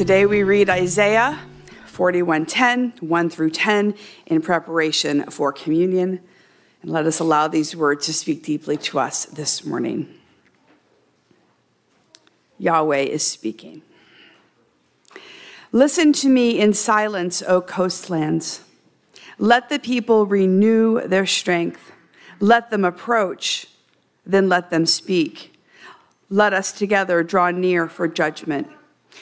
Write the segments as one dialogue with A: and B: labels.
A: Today we read Isaiah 41:10, 1 through 10 in preparation for communion. And let us allow these words to speak deeply to us this morning. Yahweh is speaking. Listen to me in silence, O coastlands. Let the people renew their strength. Let them approach, then let them speak. Let us together draw near for judgment.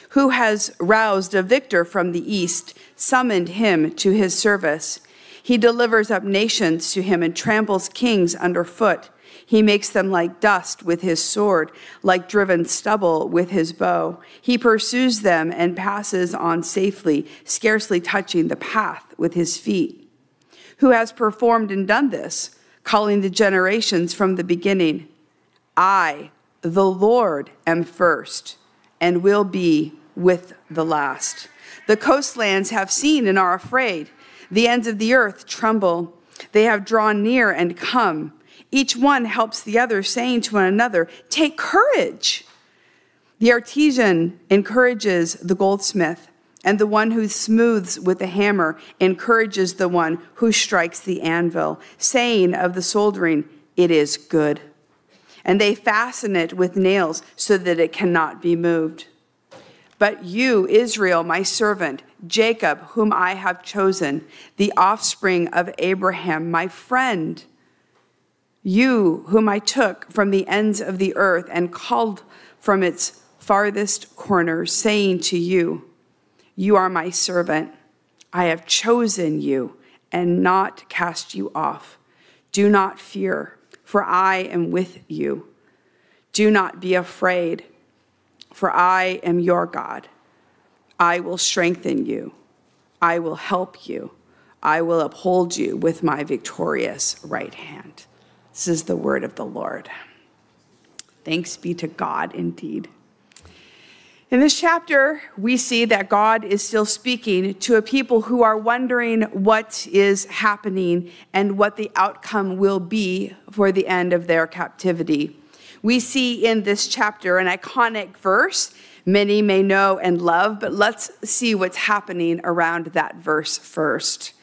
A: Who has roused a victor from the east, summoned him to his service? He delivers up nations to him and tramples kings underfoot. He makes them like dust with his sword, like driven stubble with his bow. He pursues them and passes on safely, scarcely touching the path with his feet. Who has performed and done this, calling the generations from the beginning? I, the Lord, am first and will be with the last. The coastlands have seen and are afraid. The ends of the earth tremble. They have drawn near and come. Each one helps the other, saying to one another, Take courage. The artisan encourages the goldsmith, and the one who smooths with the hammer encourages the one who strikes the anvil, saying of the soldering, It is good. And they fasten it with nails so that it cannot be moved. But you, Israel, my servant, Jacob, whom I have chosen, the offspring of Abraham, my friend, you, whom I took from the ends of the earth and called from its farthest corners, saying to you, You are my servant. I have chosen you and not cast you off. Do not fear, for I am with you. Do not be afraid, for I am your God. I will strengthen you. I will help you. I will uphold you with my victorious right hand. This is the word of the Lord. Thanks be to God indeed. In this chapter, we see that God is still speaking to a people who are wondering what is happening and what the outcome will be for the end of their captivity. We see in this chapter an iconic verse many may know and love, but let's see what's happening around that verse first.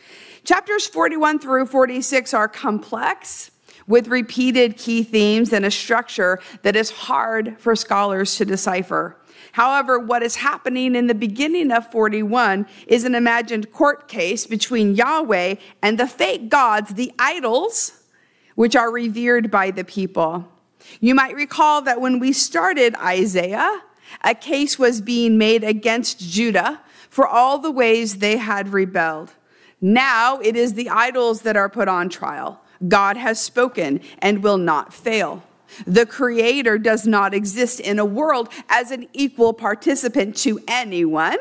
A: Chapters 41 through 46 are complex with repeated key themes and a structure that is hard for scholars to decipher. However, what is happening in the beginning of 41 is an imagined court case between Yahweh and the fake gods, the idols, which are revered by the people. You might recall that when we started Isaiah, a case was being made against Judah for all the ways they had rebelled. Now it is the idols that are put on trial. God has spoken and will not fail. The Creator does not exist in a world as an equal participant to anyone.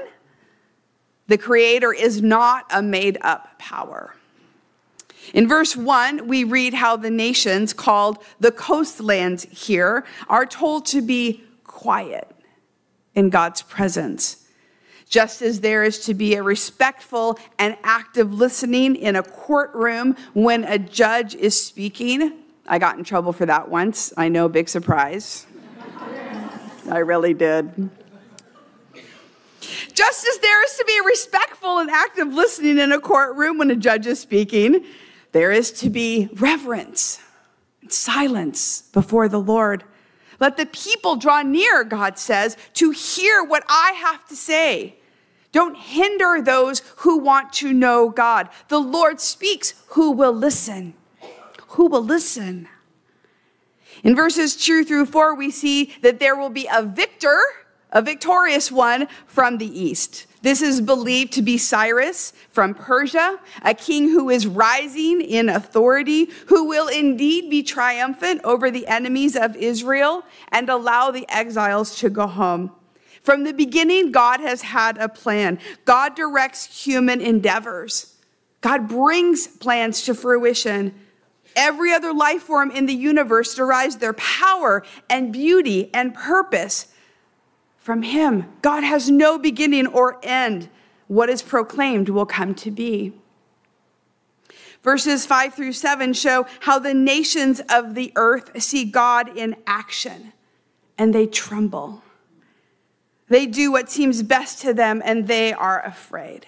A: The Creator is not a made up power. In verse 1, we read how the nations called the coastlands here are told to be quiet in God's presence. Just as there is to be a respectful and active listening in a courtroom when a judge is speaking. I got in trouble for that once. I know, big surprise. I really did. Just as there is to be respectful and active listening in a courtroom when a judge is speaking, there is to be reverence and silence before the Lord. Let the people draw near, God says, to hear what I have to say. Don't hinder those who want to know God. The Lord speaks. Who will listen? Who will listen? In verses two through four, we see that there will be a victor, a victorious one from the east. This is believed to be Cyrus from Persia, a king who is rising in authority, who will indeed be triumphant over the enemies of Israel and allow the exiles to go home. From the beginning, God has had a plan. God directs human endeavors. God brings plans to fruition. Every other life form in the universe derives their power and beauty and purpose from him. God has no beginning or end. What is proclaimed will come to be. Verses 5 through 7 show how the nations of the earth see God in action and they tremble. They do what seems best to them and they are afraid.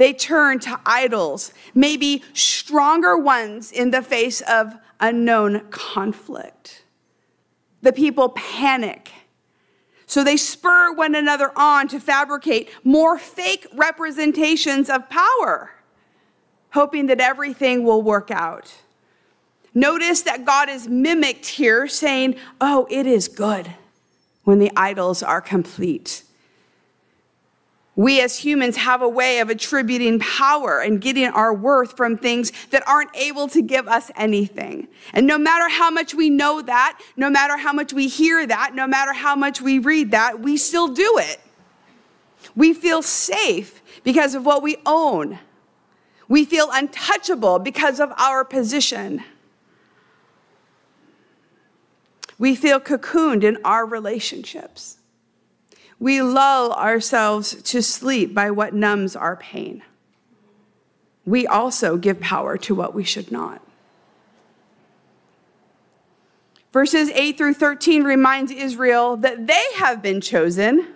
A: They turn to idols, maybe stronger ones in the face of unknown conflict. The people panic. So they spur one another on to fabricate more fake representations of power, hoping that everything will work out. Notice that God is mimicked here, saying, Oh, it is good when the idols are complete. We as humans have a way of attributing power and getting our worth from things that aren't able to give us anything. And no matter how much we know that, no matter how much we hear that, no matter how much we read that, we still do it. We feel safe because of what we own. We feel untouchable because of our position. We feel cocooned in our relationships. We lull ourselves to sleep by what numbs our pain. We also give power to what we should not. Verses 8 through 13 reminds Israel that they have been chosen.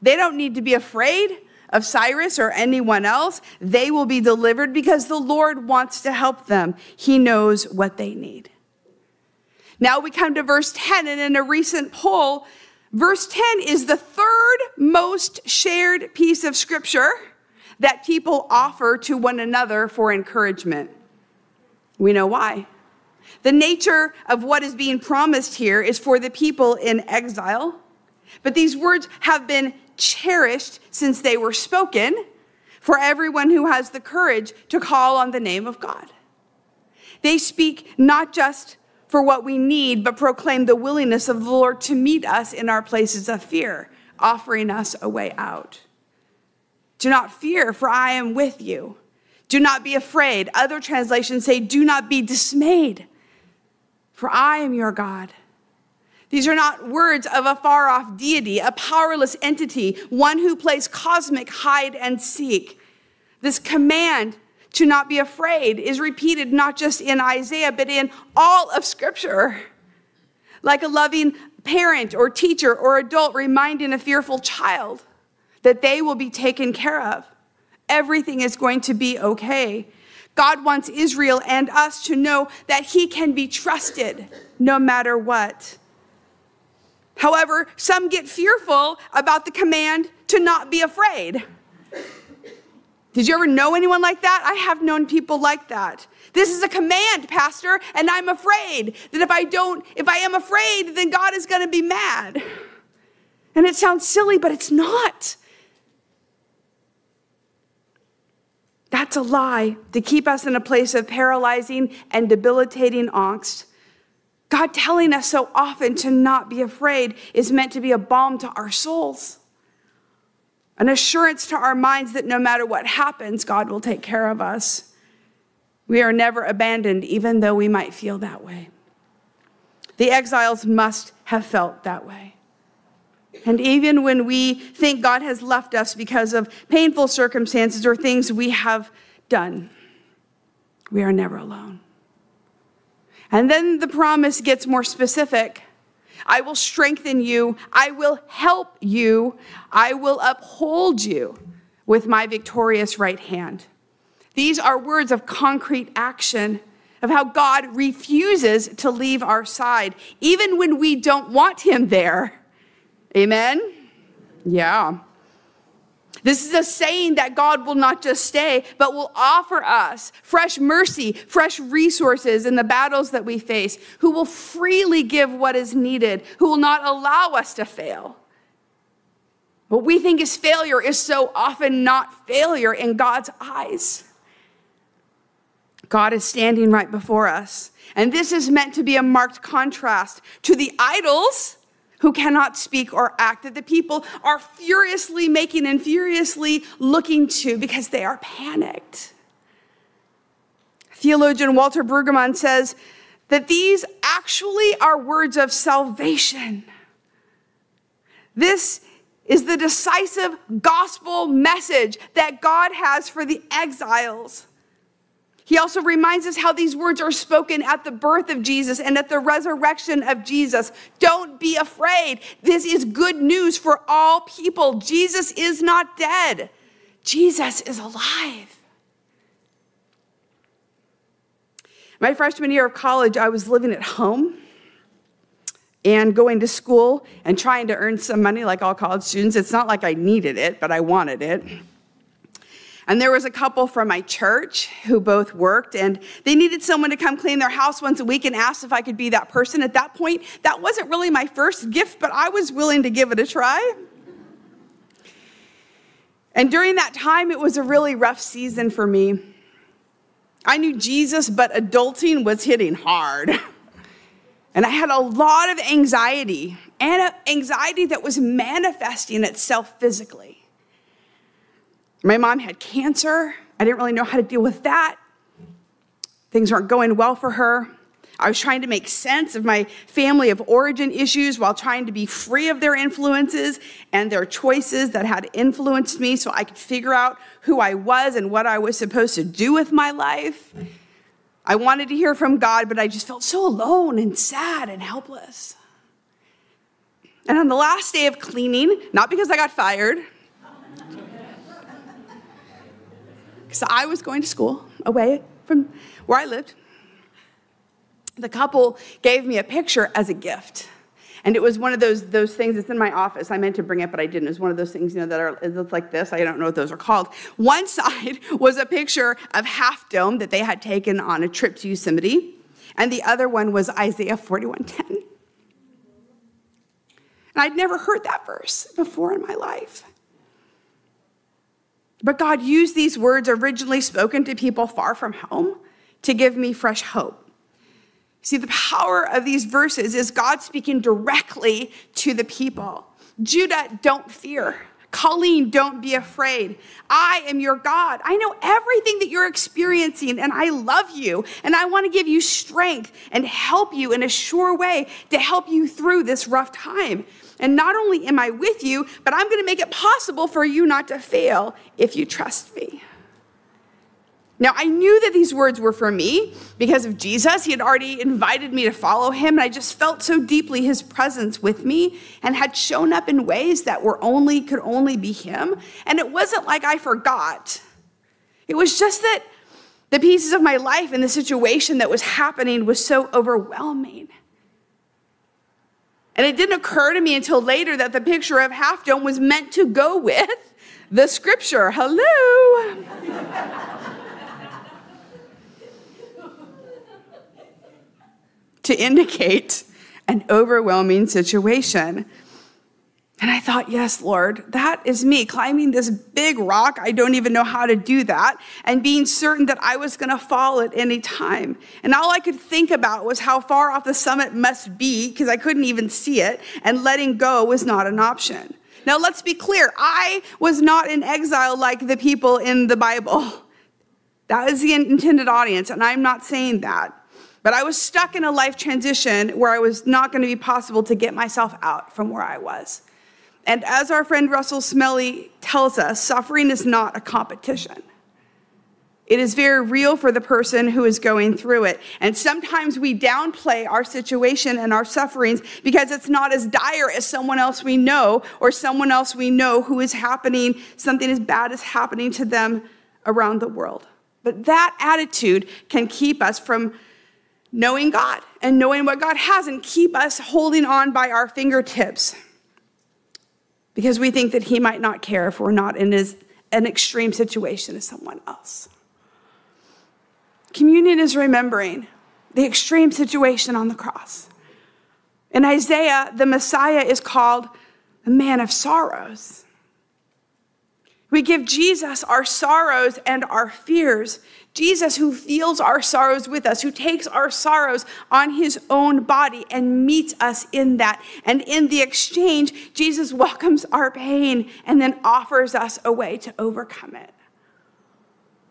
A: They don't need to be afraid of Cyrus or anyone else. They will be delivered because the Lord wants to help them. He knows what they need. Now we come to verse 10, and in a recent poll, verse 10 is the third most shared piece of scripture that people offer to one another for encouragement. We know why. The nature of what is being promised here is for the people in exile, but these words have been cherished since they were spoken for everyone who has the courage to call on the name of God. They speak not just for what we need, but proclaim the willingness of the Lord to meet us in our places of fear, offering us a way out. Do not fear, for I am with you. Do not be afraid. Other translations say, Do not be dismayed, for I am your God. These are not words of a far off deity, a powerless entity, one who plays cosmic hide and seek. This command to not be afraid is repeated not just in Isaiah, but in all of Scripture. Like a loving parent or teacher or adult reminding a fearful child that they will be taken care of. Everything is going to be okay. God wants Israel and us to know that He can be trusted no matter what. However, some get fearful about the command to not be afraid. Did you ever know anyone like that? I have known people like that. This is a command, Pastor, and I'm afraid that if I don't, if I am afraid, then God is going to be mad. And it sounds silly, but it's not. That's a lie to keep us in a place of paralyzing and debilitating angst. God telling us so often to not be afraid is meant to be a balm to our souls an assurance to our minds that no matter what happens, God will take care of us. We are never abandoned, even though we might feel that way. The exiles must have felt that way. And even when we think God has left us because of painful circumstances or things we have done, we are never alone. And then the promise gets more specific. I will strengthen you. I will help you. I will uphold you with my victorious right hand. These are words of concrete action of how God refuses to leave our side, even when we don't want him there. Amen? Yeah. This is a saying that God will not just stay, but will offer us fresh mercy, fresh resources in the battles that we face, who will freely give what is needed, who will not allow us to fail. What we think is failure is so often not failure in God's eyes. God is standing right before us. And this is meant to be a marked contrast to the idols who cannot speak or act that the people are furiously making and furiously looking to because they are panicked. Theologian Walter Brueggemann says that these actually are words of salvation. This is the decisive gospel message that God has for the exiles. He also reminds us how these words are spoken at the birth of Jesus and at the resurrection of Jesus. Don't be afraid. This is good news for all people. Jesus is not dead, Jesus is alive. My freshman year of college, I was living at home and going to school and trying to earn some money like all college students. It's not like I needed it, but I wanted it. And there was a couple from my church who both worked, and they needed someone to come clean their house once a week and asked if I could be that person. At that point, that wasn't really my first gift, but I was willing to give it a try. And during that time, it was a really rough season for me. I knew Jesus, but adulting was hitting hard. And I had a lot of anxiety, and anxiety that was manifesting itself physically. My mom had cancer. I didn't really know how to deal with that. Things weren't going well for her. I was trying to make sense of my family of origin issues while trying to be free of their influences and their choices that had influenced me so I could figure out who I was and what I was supposed to do with my life. I wanted to hear from God, but I just felt so alone and sad and helpless. And on the last day of cleaning, not because I got fired, because I was going to school away from where I lived. The couple gave me a picture as a gift. And it was one of those, those things that's in my office. I meant to bring it, but I didn't. It was one of those things, you know, that are it's like this. I don't know what those are called. One side was a picture of Half Dome that they had taken on a trip to Yosemite, and the other one was Isaiah 41:10. And I'd never heard that verse before in my life. But God used these words originally spoken to people far from home to give me fresh hope. See, the power of these verses is God speaking directly to the people. Judah, don't fear. Colleen, don't be afraid. I am your God. I know everything that you're experiencing, and I love you. And I want to give you strength and help you in a sure way to help you through this rough time. And not only am I with you, but I'm going to make it possible for you not to fail if you trust me. Now, I knew that these words were for me because of Jesus. He had already invited me to follow him, and I just felt so deeply his presence with me and had shown up in ways that were only could only be him. And it wasn't like I forgot. It was just that the pieces of my life and the situation that was happening was so overwhelming. And it didn't occur to me until later that the picture of Half Dome was meant to go with the scripture. Hello. to indicate an overwhelming situation. And I thought, yes, Lord, that is me climbing this big rock. I don't even know how to do that. And being certain that I was going to fall at any time. And all I could think about was how far off the summit must be because I couldn't even see it. And letting go was not an option. Now, let's be clear I was not in exile like the people in the Bible. That is the intended audience. And I'm not saying that. But I was stuck in a life transition where I was not going to be possible to get myself out from where I was. And as our friend Russell Smelly tells us, suffering is not a competition. It is very real for the person who is going through it. And sometimes we downplay our situation and our sufferings because it's not as dire as someone else we know or someone else we know who is happening, something as bad is happening to them around the world. But that attitude can keep us from knowing God and knowing what God has and keep us holding on by our fingertips because we think that he might not care if we're not in as, an extreme situation as someone else. Communion is remembering the extreme situation on the cross. In Isaiah, the Messiah is called the man of sorrows. We give Jesus our sorrows and our fears Jesus, who feels our sorrows with us, who takes our sorrows on his own body and meets us in that. And in the exchange, Jesus welcomes our pain and then offers us a way to overcome it.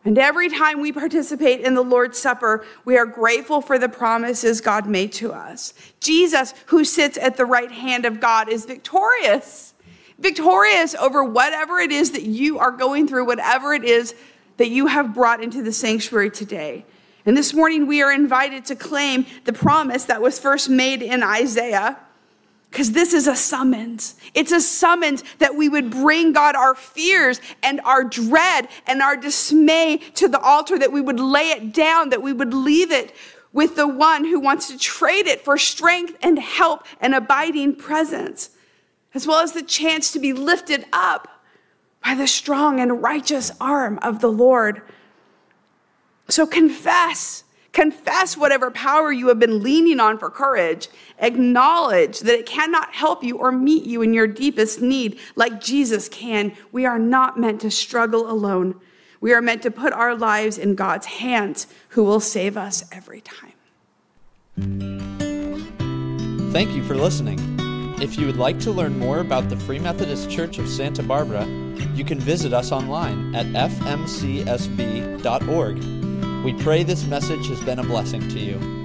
A: And every time we participate in the Lord's Supper, we are grateful for the promises God made to us. Jesus, who sits at the right hand of God, is victorious, victorious over whatever it is that you are going through, whatever it is that you have brought into the sanctuary today. And this morning, we are invited to claim the promise that was first made in Isaiah, because this is a summons. It's a summons that we would bring God our fears and our dread and our dismay to the altar, that we would lay it down, that we would leave it with the one who wants to trade it for strength and help and abiding presence, as well as the chance to be lifted up by the strong and righteous arm of the Lord. So confess. Confess whatever power you have been leaning on for courage. Acknowledge that it cannot help you or meet you in your deepest need like Jesus can. We are not meant to struggle alone. We are meant to put our lives in God's hands, who will save us every time.
B: Thank you for listening. If you would like to learn more about the Free Methodist Church of Santa Barbara, you can visit us online at fmcsb.org. We pray this message has been a blessing to you.